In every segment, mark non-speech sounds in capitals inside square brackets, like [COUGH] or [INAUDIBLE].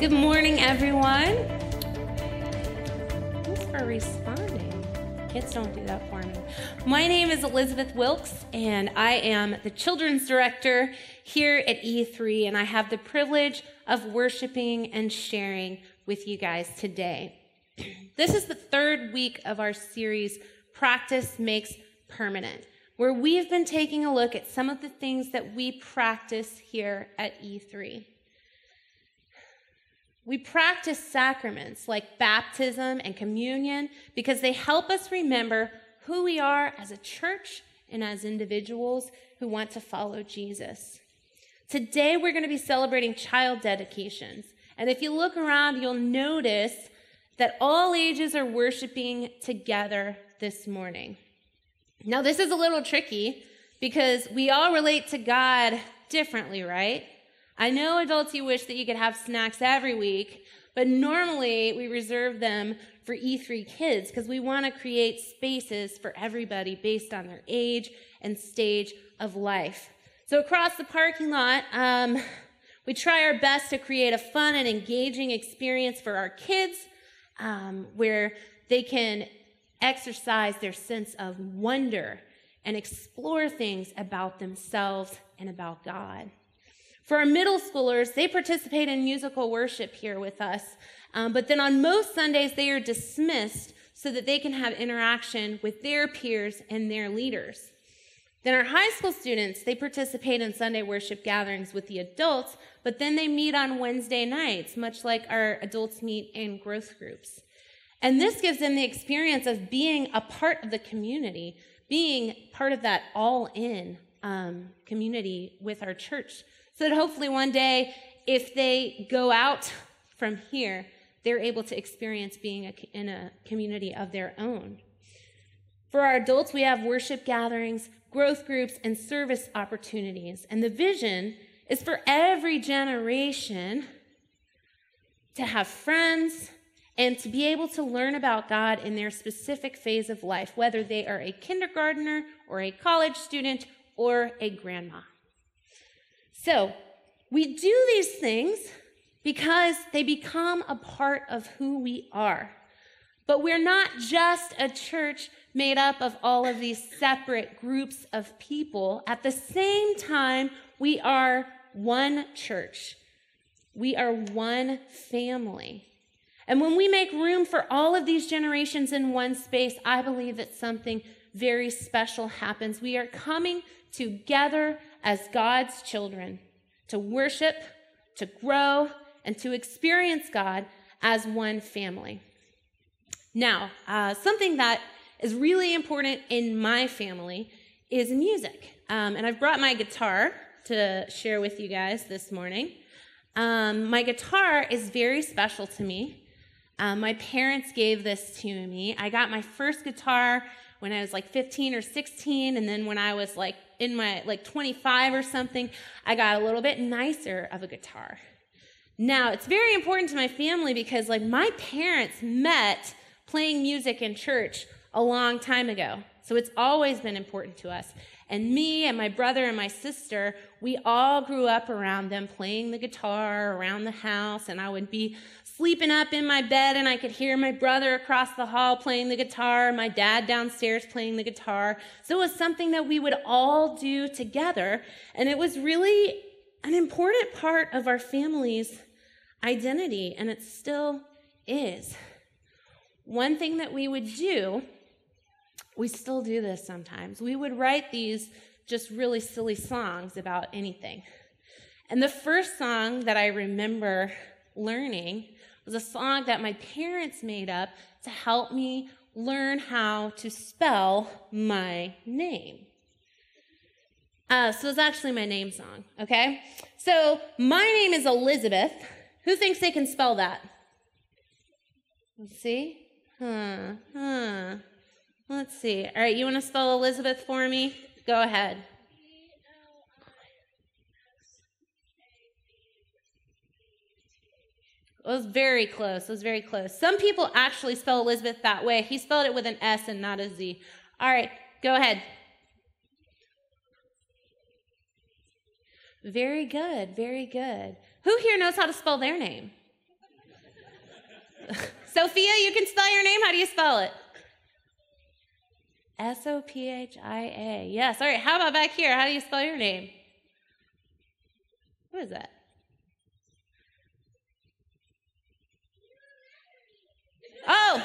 Good morning, everyone. Thanks for responding. Kids don't do that for me. My name is Elizabeth Wilkes, and I am the children's director here at E3, and I have the privilege of worshiping and sharing with you guys today. [CLEARS THROAT] This is the third week of our series, Practice Makes Permanent, where we've been taking a look at some of the things that we practice here at E3. We practice sacraments like baptism and communion because they help us remember who we are as a church and as individuals who want to follow Jesus. Today, we're going to be celebrating child dedications. And if you look around, you'll notice that all ages are worshiping together this morning. Now, this is a little tricky because we all relate to God differently, right? I know adults, you wish that you could have snacks every week, but normally we reserve them for E3 kids because we want to create spaces for everybody based on their age and stage of life. So, across the parking lot, um, we try our best to create a fun and engaging experience for our kids um, where they can exercise their sense of wonder and explore things about themselves and about God. For our middle schoolers, they participate in musical worship here with us, um, but then on most Sundays, they are dismissed so that they can have interaction with their peers and their leaders. Then our high school students, they participate in Sunday worship gatherings with the adults, but then they meet on Wednesday nights, much like our adults meet in growth groups. And this gives them the experience of being a part of the community, being part of that all in um, community with our church. So that hopefully one day, if they go out from here, they're able to experience being a, in a community of their own. For our adults, we have worship gatherings, growth groups, and service opportunities. And the vision is for every generation to have friends and to be able to learn about God in their specific phase of life, whether they are a kindergartner or a college student or a grandma. So, we do these things because they become a part of who we are. But we're not just a church made up of all of these separate groups of people. At the same time, we are one church. We are one family. And when we make room for all of these generations in one space, I believe that something very special happens. We are coming together as God's children to worship, to grow, and to experience God as one family. Now, uh, something that is really important in my family is music. Um, and I've brought my guitar to share with you guys this morning. Um, my guitar is very special to me. Um, my parents gave this to me. I got my first guitar when I was like 15 or 16, and then when I was like in my like 25 or something, I got a little bit nicer of a guitar. Now, it's very important to my family because like my parents met playing music in church a long time ago. So it's always been important to us. And me and my brother and my sister, we all grew up around them playing the guitar around the house. And I would be sleeping up in my bed and I could hear my brother across the hall playing the guitar, my dad downstairs playing the guitar. So it was something that we would all do together. And it was really an important part of our family's identity. And it still is. One thing that we would do we still do this sometimes. We would write these just really silly songs about anything. And the first song that I remember learning was a song that my parents made up to help me learn how to spell my name. Uh, so it's actually my name song, okay? So my name is Elizabeth. Who thinks they can spell that? Let's see. Huh, huh. Let's see. All right, you want to spell Elizabeth for me? Go ahead. It was very close. It was very close. Some people actually spell Elizabeth that way. He spelled it with an S and not a Z. All right, go ahead. Very good. Very good. Who here knows how to spell their name? [LAUGHS] Sophia, you can spell your name. How do you spell it? S O P H I A. Yes. All right. How about back here? How do you spell your name? Who is that? Oh,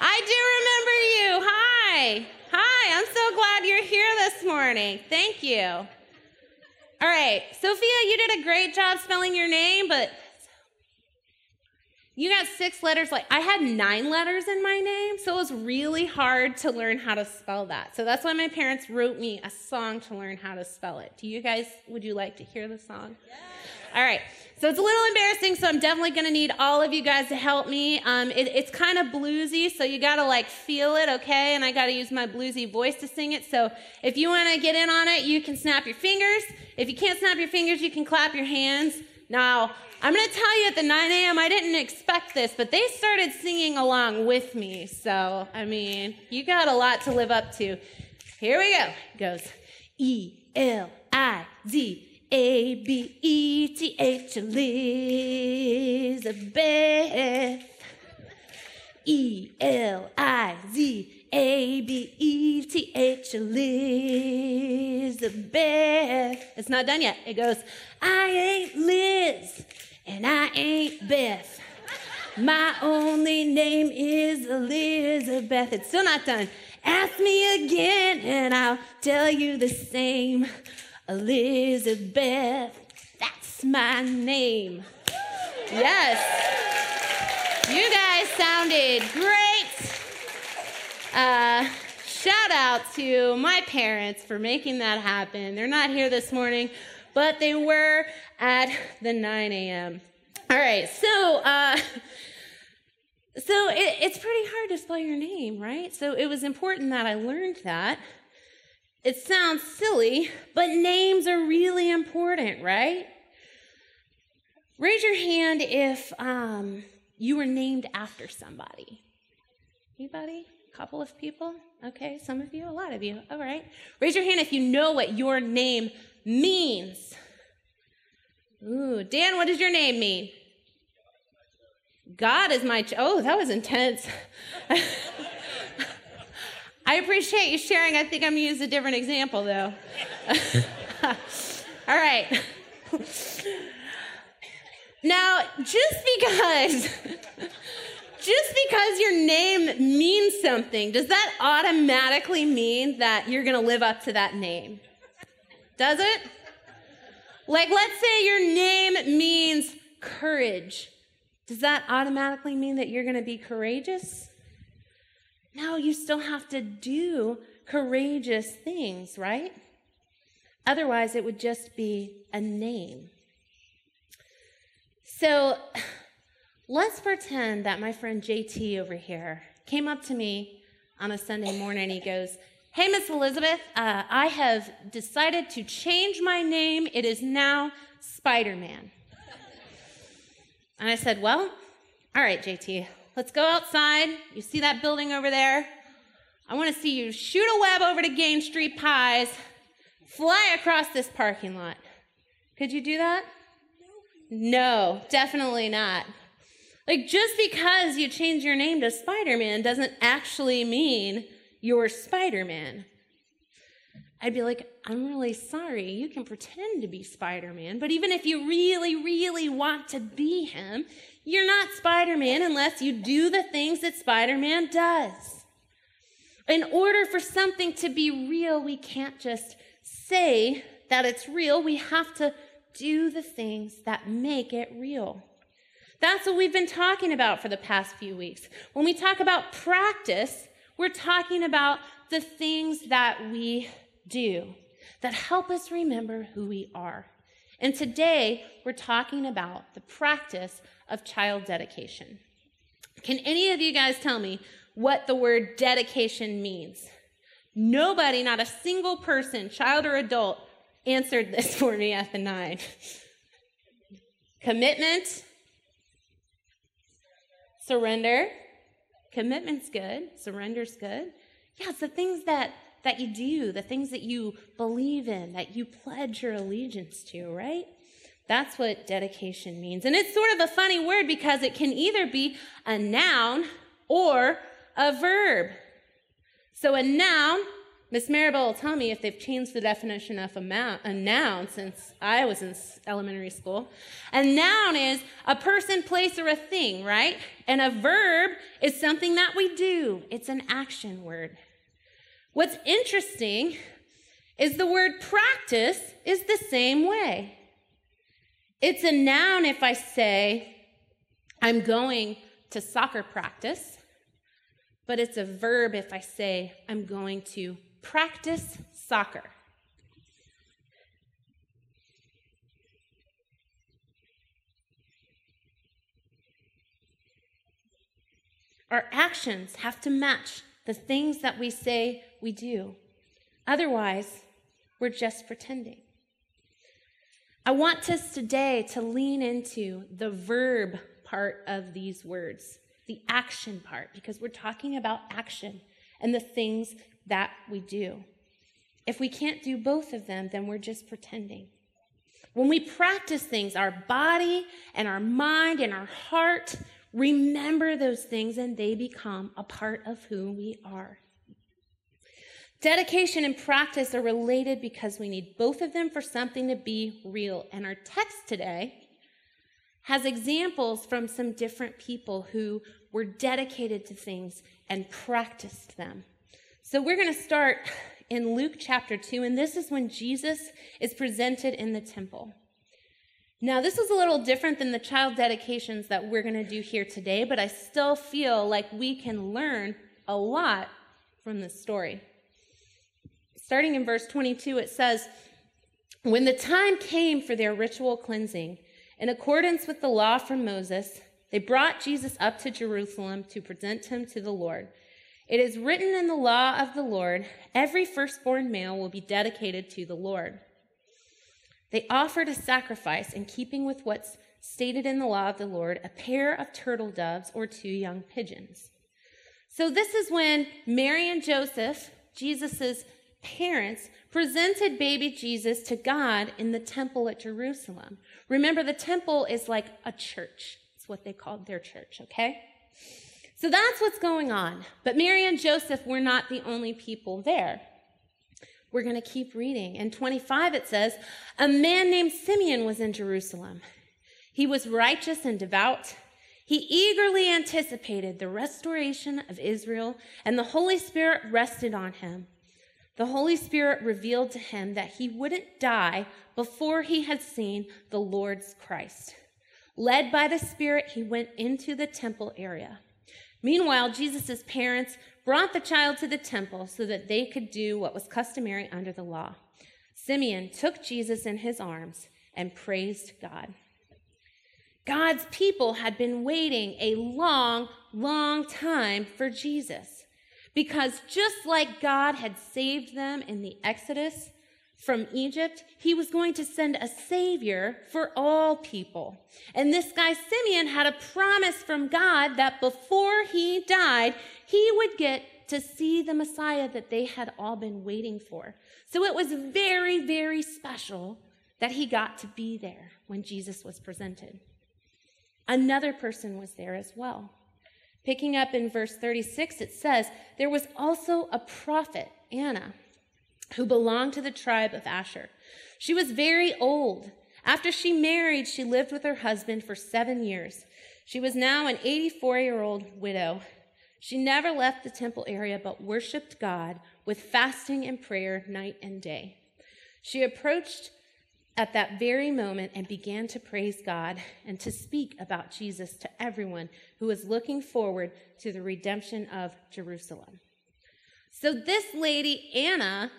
I do remember you. Hi. Hi. I'm so glad you're here this morning. Thank you. All right. Sophia, you did a great job spelling your name, but you got six letters. Like I had nine letters in my name, so it was really hard to learn how to spell that. So that's why my parents wrote me a song to learn how to spell it. Do you guys, would you like to hear the song? Yeah. All right. So it's a little embarrassing, so I'm definitely going to need all of you guys to help me. Um, it, it's kind of bluesy, so you got to like feel it, okay? And I got to use my bluesy voice to sing it. So if you want to get in on it, you can snap your fingers. If you can't snap your fingers, you can clap your hands. Now, I'm going to tell you at the 9 a.m., I didn't expect this, but they started singing along with me. So, I mean, you got a lot to live up to. Here we go. It goes E L I Z A B E T H Elizabeth. E L I Z A B E T H Elizabeth. It's not done yet. It goes, I ain't Liz and I ain't Beth. My only name is Elizabeth. It's still not done. Ask me again and I'll tell you the same. Elizabeth, that's my name. Yes. You guys sounded great. Uh, shout out to my parents for making that happen. They're not here this morning, but they were at the 9 a.m. All right, so uh, so it, it's pretty hard to spell your name, right? So it was important that I learned that. It sounds silly, but names are really important, right? Raise your hand if um, you were named after somebody. Anybody? Couple of people? Okay, some of you, a lot of you. All right. Raise your hand if you know what your name means. Ooh, Dan, what does your name mean? God is my. Ch- oh, that was intense. [LAUGHS] I appreciate you sharing. I think I'm gonna use a different example though. [LAUGHS] All right. [LAUGHS] Now, just because just because your name means something, does that automatically mean that you're going to live up to that name? Does it? Like, let's say your name means courage. Does that automatically mean that you're going to be courageous? No, you still have to do courageous things, right? Otherwise, it would just be a name. So let's pretend that my friend JT over here came up to me on a Sunday morning. and He goes, Hey, Miss Elizabeth, uh, I have decided to change my name. It is now Spider Man. And I said, Well, all right, JT, let's go outside. You see that building over there? I want to see you shoot a web over to Gain Street Pies, fly across this parking lot. Could you do that? No, definitely not. Like, just because you change your name to Spider Man doesn't actually mean you're Spider Man. I'd be like, I'm really sorry. You can pretend to be Spider Man, but even if you really, really want to be him, you're not Spider Man unless you do the things that Spider Man does. In order for something to be real, we can't just say that it's real. We have to do the things that make it real. That's what we've been talking about for the past few weeks. When we talk about practice, we're talking about the things that we do that help us remember who we are. And today, we're talking about the practice of child dedication. Can any of you guys tell me what the word dedication means? Nobody, not a single person, child or adult, answered this for me at the nine. Commitment, surrender. Commitment's good, surrender's good. Yeah, it's the things that that you do, the things that you believe in, that you pledge your allegiance to, right? That's what dedication means. And it's sort of a funny word because it can either be a noun or a verb. So a noun, Miss Maribel will tell me if they've changed the definition of a, ma- a noun since I was in elementary school. A noun is a person, place, or a thing, right? And a verb is something that we do. It's an action word. What's interesting is the word practice is the same way. It's a noun if I say, I'm going to soccer practice, but it's a verb if I say, I'm going to practice soccer. Our actions have to match the things that we say we do. Otherwise, we're just pretending. I want us today to lean into the verb part of these words, the action part, because we're talking about action and the things that we do. If we can't do both of them, then we're just pretending. When we practice things, our body and our mind and our heart remember those things and they become a part of who we are. Dedication and practice are related because we need both of them for something to be real. And our text today has examples from some different people who were dedicated to things and practiced them. So we're going to start in Luke chapter 2, and this is when Jesus is presented in the temple. Now, this is a little different than the child dedications that we're going to do here today, but I still feel like we can learn a lot from this story. Starting in verse 22, it says, When the time came for their ritual cleansing, in accordance with the law from Moses, they brought Jesus up to Jerusalem to present him to the Lord. It is written in the law of the Lord every firstborn male will be dedicated to the Lord. They offered a sacrifice in keeping with what's stated in the law of the Lord a pair of turtle doves or two young pigeons. So, this is when Mary and Joseph, Jesus' parents presented baby Jesus to God in the temple at Jerusalem. Remember, the temple is like a church. It's what they called their church, okay? So that's what's going on. But Mary and Joseph were not the only people there. We're going to keep reading. In 25, it says, A man named Simeon was in Jerusalem. He was righteous and devout. He eagerly anticipated the restoration of Israel, and the Holy Spirit rested on him the Holy Spirit revealed to him that he wouldn't die before he had seen the Lord's Christ. Led by the Spirit, he went into the temple area. Meanwhile, Jesus' parents brought the child to the temple so that they could do what was customary under the law. Simeon took Jesus in his arms and praised God. God's people had been waiting a long, long time for Jesus. Because just like God had saved them in the Exodus from Egypt, he was going to send a savior for all people. And this guy Simeon had a promise from God that before he died, he would get to see the Messiah that they had all been waiting for. So it was very, very special that he got to be there when Jesus was presented. Another person was there as well. Picking up in verse 36, it says, There was also a prophet, Anna, who belonged to the tribe of Asher. She was very old. After she married, she lived with her husband for seven years. She was now an 84 year old widow. She never left the temple area but worshiped God with fasting and prayer night and day. She approached at that very moment and began to praise God and to speak about Jesus to everyone who was looking forward to the redemption of Jerusalem. So, this lady, Anna,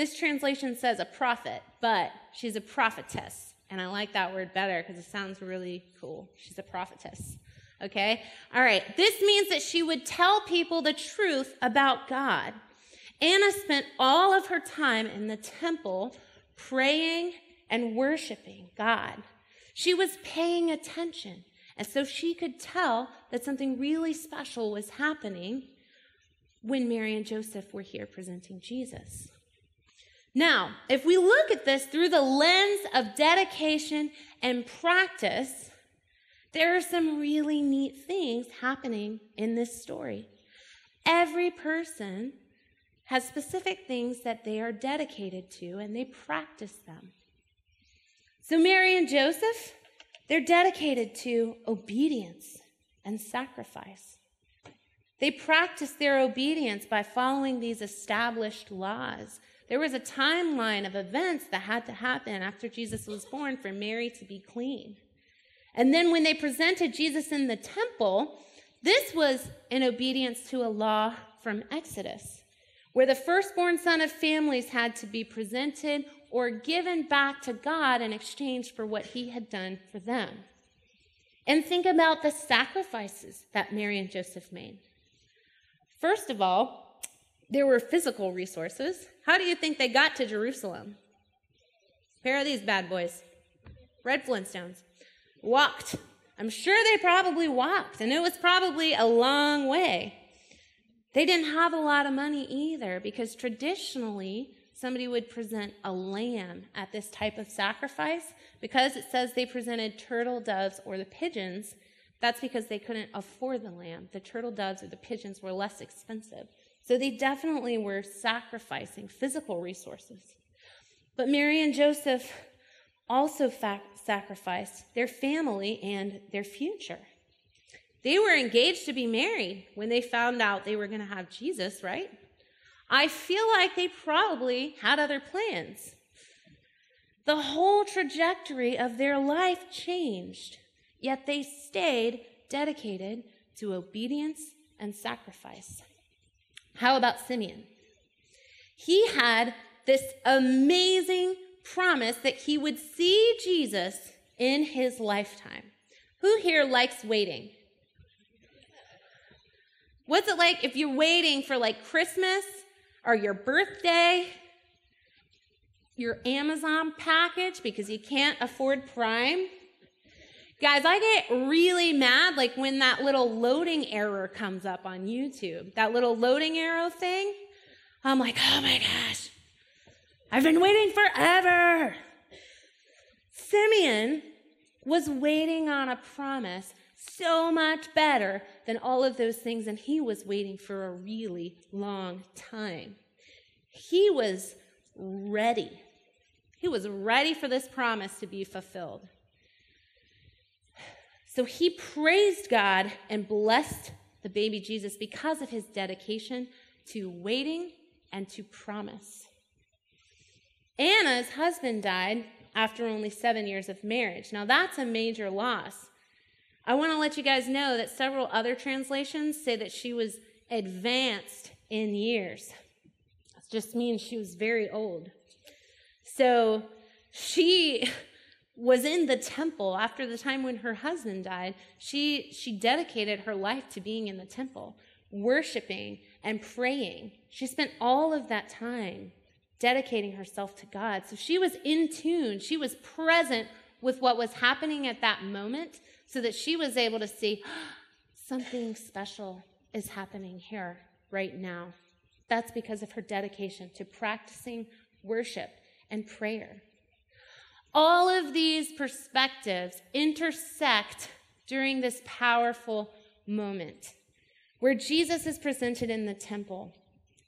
this translation says a prophet, but she's a prophetess. And I like that word better because it sounds really cool. She's a prophetess. Okay? All right. This means that she would tell people the truth about God. Anna spent all of her time in the temple praying and worshiping God. She was paying attention. And so she could tell that something really special was happening when Mary and Joseph were here presenting Jesus. Now, if we look at this through the lens of dedication and practice, there are some really neat things happening in this story. Every person has specific things that they are dedicated to and they practice them. So, Mary and Joseph, they're dedicated to obedience and sacrifice. They practice their obedience by following these established laws. There was a timeline of events that had to happen after Jesus was born for Mary to be clean. And then when they presented Jesus in the temple, this was in obedience to a law from Exodus, where the firstborn son of families had to be presented or given back to God in exchange for what he had done for them. And think about the sacrifices that Mary and Joseph made. First of all, there were physical resources. How do you think they got to Jerusalem? A pair of these bad boys, Fred Flintstones, walked. I'm sure they probably walked, and it was probably a long way. They didn't have a lot of money either because traditionally somebody would present a lamb at this type of sacrifice. Because it says they presented turtle doves or the pigeons, that's because they couldn't afford the lamb. The turtle doves or the pigeons were less expensive. So they definitely were sacrificing physical resources. But Mary and Joseph also sacrificed their family and their future. They were engaged to be married when they found out they were going to have Jesus, right? I feel like they probably had other plans. The whole trajectory of their life changed, yet they stayed dedicated to obedience and sacrifice. How about Simeon? He had this amazing promise that he would see Jesus in his lifetime. Who here likes waiting? What's it like if you're waiting for like Christmas or your birthday, your Amazon package because you can't afford Prime. Guys, I get really mad like when that little loading error comes up on YouTube. That little loading arrow thing. I'm like, oh my gosh, I've been waiting forever. Simeon was waiting on a promise so much better than all of those things, and he was waiting for a really long time. He was ready. He was ready for this promise to be fulfilled. So he praised God and blessed the baby Jesus because of his dedication to waiting and to promise. Anna's husband died after only seven years of marriage. Now, that's a major loss. I want to let you guys know that several other translations say that she was advanced in years. That just means she was very old. So she [LAUGHS] was in the temple after the time when her husband died. She, she dedicated her life to being in the temple, worshiping and praying. She spent all of that time dedicating herself to God. So she was in tune, she was present with what was happening at that moment so that she was able to see [GASPS] something special is happening here right now. That's because of her dedication to practicing worship and prayer. All of these perspectives intersect during this powerful moment where Jesus is presented in the temple.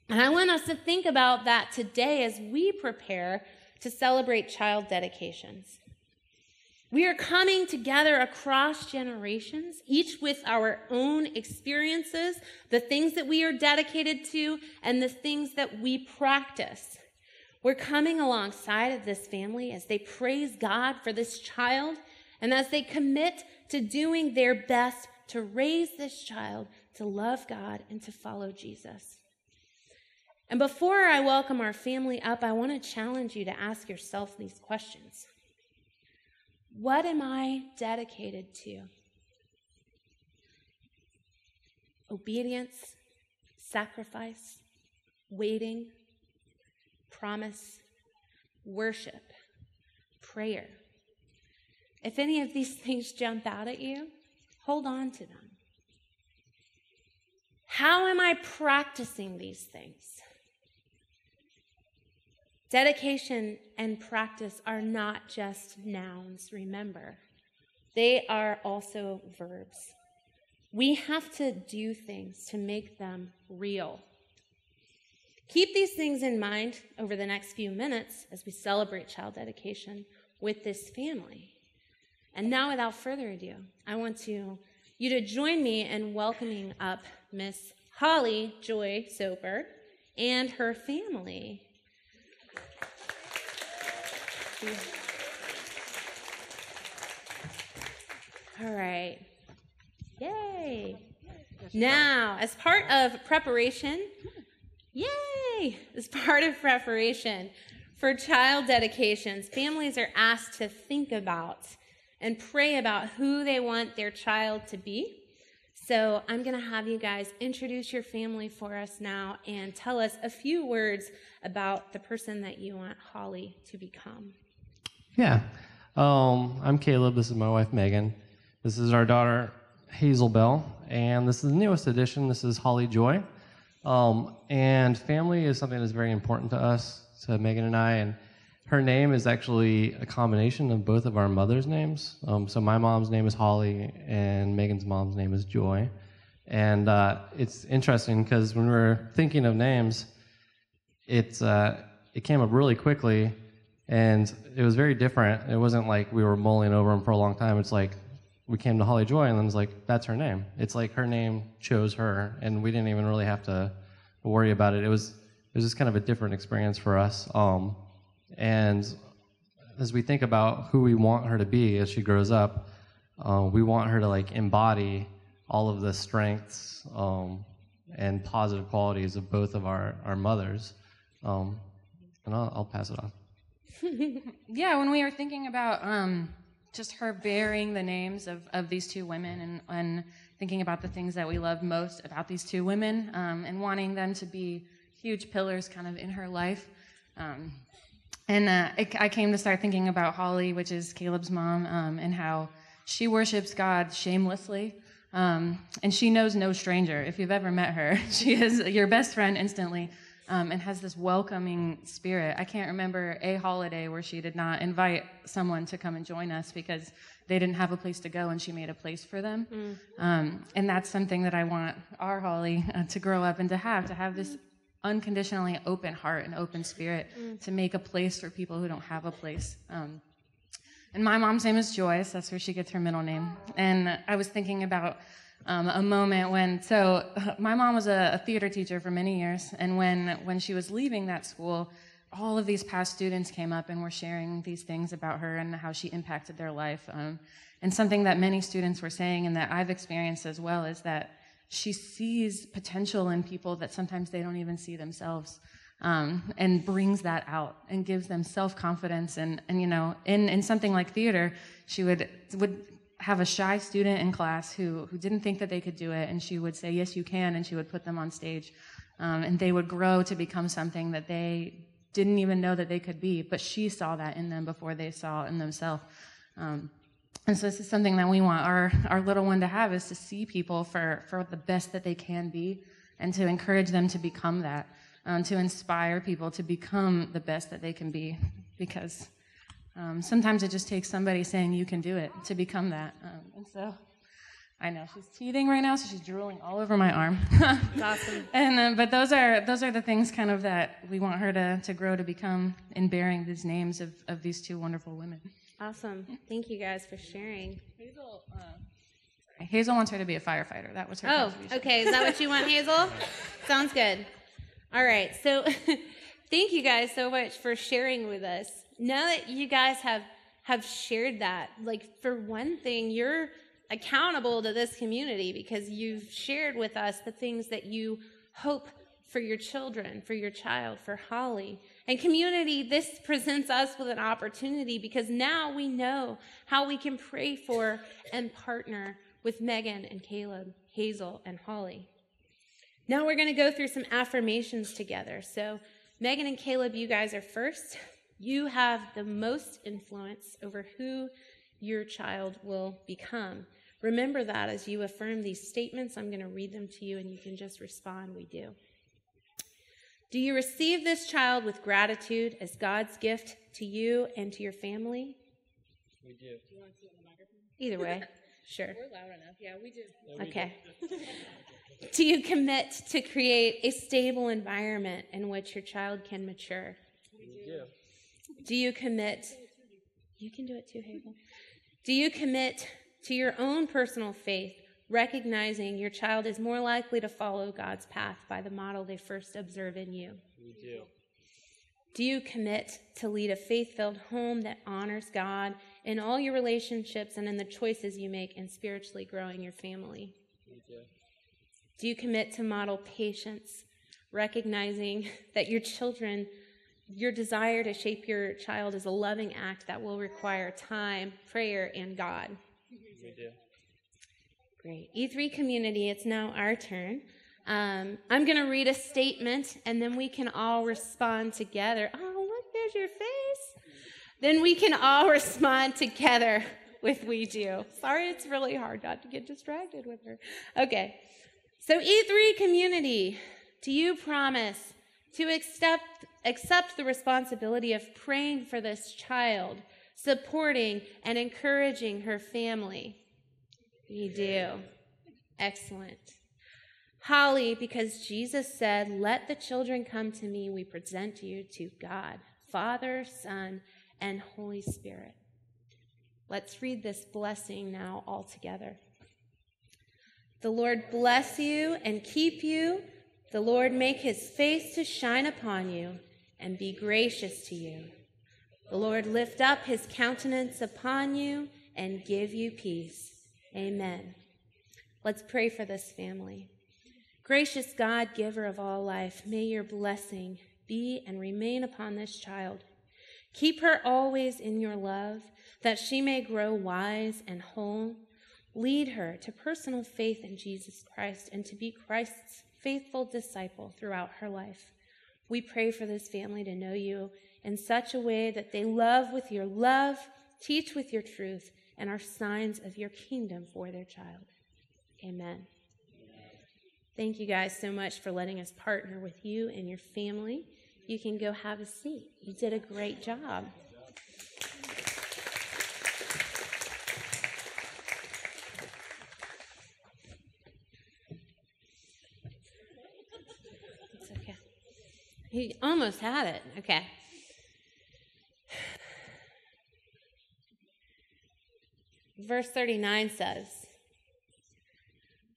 And I want us to think about that today as we prepare to celebrate child dedications. We are coming together across generations, each with our own experiences, the things that we are dedicated to, and the things that we practice. We're coming alongside of this family as they praise God for this child and as they commit to doing their best to raise this child to love God and to follow Jesus. And before I welcome our family up, I want to challenge you to ask yourself these questions. What am I dedicated to? Obedience, sacrifice, waiting, promise, worship, prayer. If any of these [LAUGHS] things jump out at you, hold on to them. How am I practicing these things? Dedication and practice are not just nouns, remember. They are also verbs. We have to do things to make them real. Keep these things in mind over the next few minutes as we celebrate child dedication with this family. And now, without further ado, I want to, you to join me in welcoming up Miss Holly Joy Soper and her family. All right. Yay. Now, as part of preparation, yay! As [LAUGHS] part of preparation for child dedications, families are asked to think about and pray about who they want their child to be. So I'm going to have you guys introduce your family for us now and tell us a few words about the person that you want Holly to become. Yeah. Um, I'm Caleb. This is my wife, Megan. This is our daughter, Hazel Bell. And this is the newest addition. This is Holly Joy. Um, and family is something that's very important to us, to Megan and I. And her name is actually a combination of both of our mothers' names. Um, so my mom's name is Holly, and Megan's mom's name is Joy. And uh, it's interesting because when we were thinking of names, it's, uh, it came up really quickly, and it was very different. It wasn't like we were mulling over them for a long time. It's like we came to Holly Joy, and then it's like, that's her name. It's like her name chose her, and we didn't even really have to worry about it. It was, it was just kind of a different experience for us. Um, and as we think about who we want her to be as she grows up, uh, we want her to like embody all of the strengths um, and positive qualities of both of our, our mothers. Um, and I'll, I'll, pass it on. [LAUGHS] yeah, when we were thinking about um, just her bearing the names of, of these two women and, and thinking about the things that we love most about these two women um, and wanting them to be huge pillars kind of in her life. Um, and uh, I, I, came to start thinking about Holly, which is Caleb's mom, um, and how she worships God shamelessly. Um, and she knows no stranger. If you've ever met her, [LAUGHS] she is your best friend instantly um, and has this welcoming spirit. I can't remember a holiday where she did not invite someone to come and join us because they didn't have a place to go and she made a place for them. Mm. Um, and that's something that I want our Holly uh, to grow up and to have, to have this unconditionally open heart and open spirit mm. to make a place for people who don't have a place. Um, and my mom's name is Joyce. That's where she gets her middle name. And I was thinking about um, a moment when, so [LAUGHS] my mom was a, a, theater teacher for many years. And when, when she was leaving that school, all of these past students came up and were sharing these things about her and how she impacted their life. Um, and something that many students were saying and that I've experienced as well is that she sees potential in people that sometimes they don't even see themselves. Um, and brings that out and gives them self-confidence and, and you know in, in something like theater she would would have a shy student in class who who didn't think that they could do it and she would say yes you can and she would put them on stage. Um, and they would grow to become something that they didn't even know that they could be but she saw that in them before they saw it in themselves. Um, and so this is something that we want our, our little one to have is to see people for, for the best that they can be and to encourage them to become that, um, to inspire people to become the best that they can be because um, sometimes it just takes somebody saying you can do it to become that. Um, and so I know she's teething right now, so she's drooling all over my arm. awesome. [LAUGHS] And uh, but those are those are the things kind of that we want her to to grow to become in bearing these names of of these two wonderful women. Awesome. Thank you guys for sharing. Hazel, uh, Hazel wants her to be a firefighter. That was her. Oh, okay. Is that what you want, Hazel? [LAUGHS] Sounds good. All right. So, [LAUGHS] thank you guys so much for sharing with us. Now that you guys have have shared that, like for one thing, you're accountable to this community because you've shared with us the things that you hope for your children, for your child, for Holly. And community, this presents us with an opportunity because now we know how we can pray for and partner with Megan and Caleb, Hazel and Holly. Now we're going to go through some affirmations together. So, Megan and Caleb, you guys are first. [LAUGHS] You have the most influence over who your child will become. Remember that as you affirm these statements. I'm going to read them to you and you can just respond, We do. Do you receive this child with gratitude as God's gift to you and to your family? We do. Either way, [LAUGHS] sure. We're loud enough. Yeah, we do. Okay. [LAUGHS] Do you commit to create a stable environment in which your child can mature? We do. Do you commit? You can do it too, Hazel. Do you commit to your own personal faith, recognizing your child is more likely to follow God's path by the model they first observe in you? We do. Do you commit to lead a faith filled home that honors God in all your relationships and in the choices you make in spiritually growing your family? We do. Do you commit to model patience, recognizing [LAUGHS] that your children, your desire to shape your child is a loving act that will require time, prayer, and God? We do. Great. E3 community, it's now our turn. Um, I'm going to read a statement and then we can all respond together. Oh, look, there's your face. Then we can all respond together with We Do. Sorry, it's really hard not to get distracted with her. Okay. So, E3 community, do you promise to accept, accept the responsibility of praying for this child, supporting and encouraging her family? You do. Excellent. Holly, because Jesus said, Let the children come to me, we present you to God, Father, Son, and Holy Spirit. Let's read this blessing now all together. The Lord bless you and keep you. The Lord make his face to shine upon you and be gracious to you. The Lord lift up his countenance upon you and give you peace. Amen. Let's pray for this family. Gracious God, giver of all life, may your blessing be and remain upon this child. Keep her always in your love, that she may grow wise and whole. Lead her to personal faith in Jesus Christ and to be Christ's faithful disciple throughout her life. We pray for this family to know you in such a way that they love with your love, teach with your truth, and are signs of your kingdom for their child. Amen. Thank you guys so much for letting us partner with you and your family. You can go have a seat. You did a great job. It's okay. He almost had it. Okay. Verse 39 says,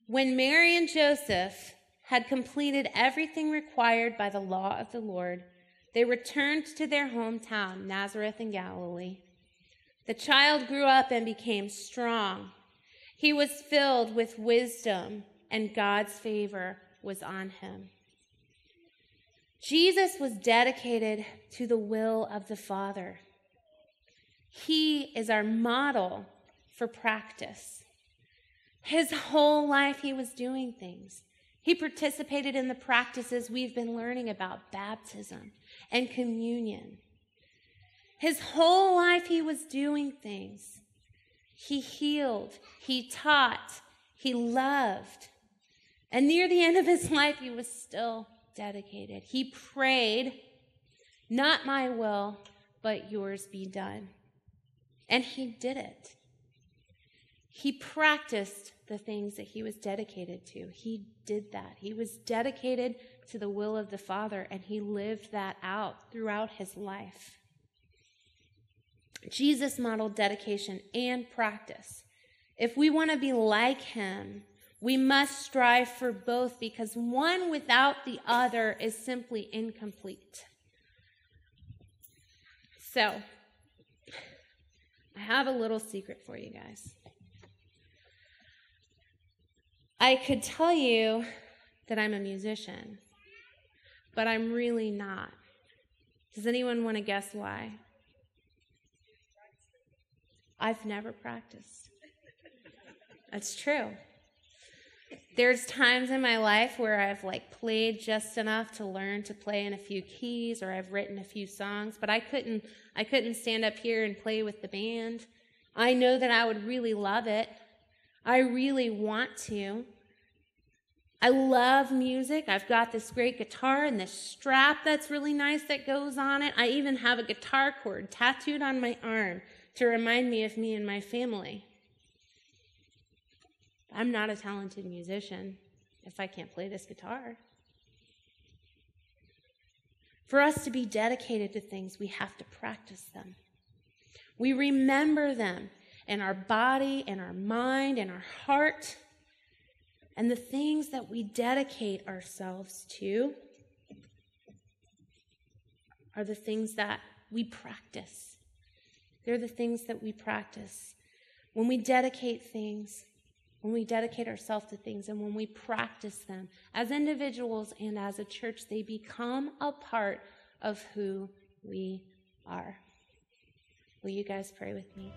When Mary and Joseph had completed everything required by the law of the Lord, they returned to their hometown, Nazareth in Galilee. The child grew up and became strong. He was filled with wisdom, and God's favor was on him. Jesus was dedicated to the will of the Father. He is our model for practice. His whole life, he was doing things. He participated in the practices we've been learning about baptism and communion. His whole life, he was doing things. He healed, he taught, he loved. And near the end of his [LAUGHS] life, he was still dedicated. He prayed, Not my will, but yours be done. And he did it. He practiced the things that he was dedicated to. He did that. He was dedicated to the will of the Father, and he lived that out throughout his life. Jesus modeled dedication and practice. If we want to be like him, we must strive for both because one without the other is simply incomplete. So, I have a little secret for you guys. I could tell you that I'm a musician, but I'm really not. Does anyone want to guess why? I've never practiced. That's true. There's times in my life where I've like played just enough to learn to play in a few keys or I've written a few songs, but I couldn't I couldn't stand up here and play with the band. I know that I would really love it. I really want to. I love music. I've got this great guitar and this strap that's really nice that goes on it. I even have a guitar chord tattooed on my arm to remind me of me and my family. I'm not a talented musician if I can't play this guitar. For us to be dedicated to things, we have to practice them. We remember them in our body, in our mind, in our heart. And the things that we dedicate ourselves to are the things that we practice. They're the things that we practice. When we dedicate things, when we dedicate ourselves to things, and when we practice them as individuals and as a church, they become a part of who we are. Will you guys pray with me?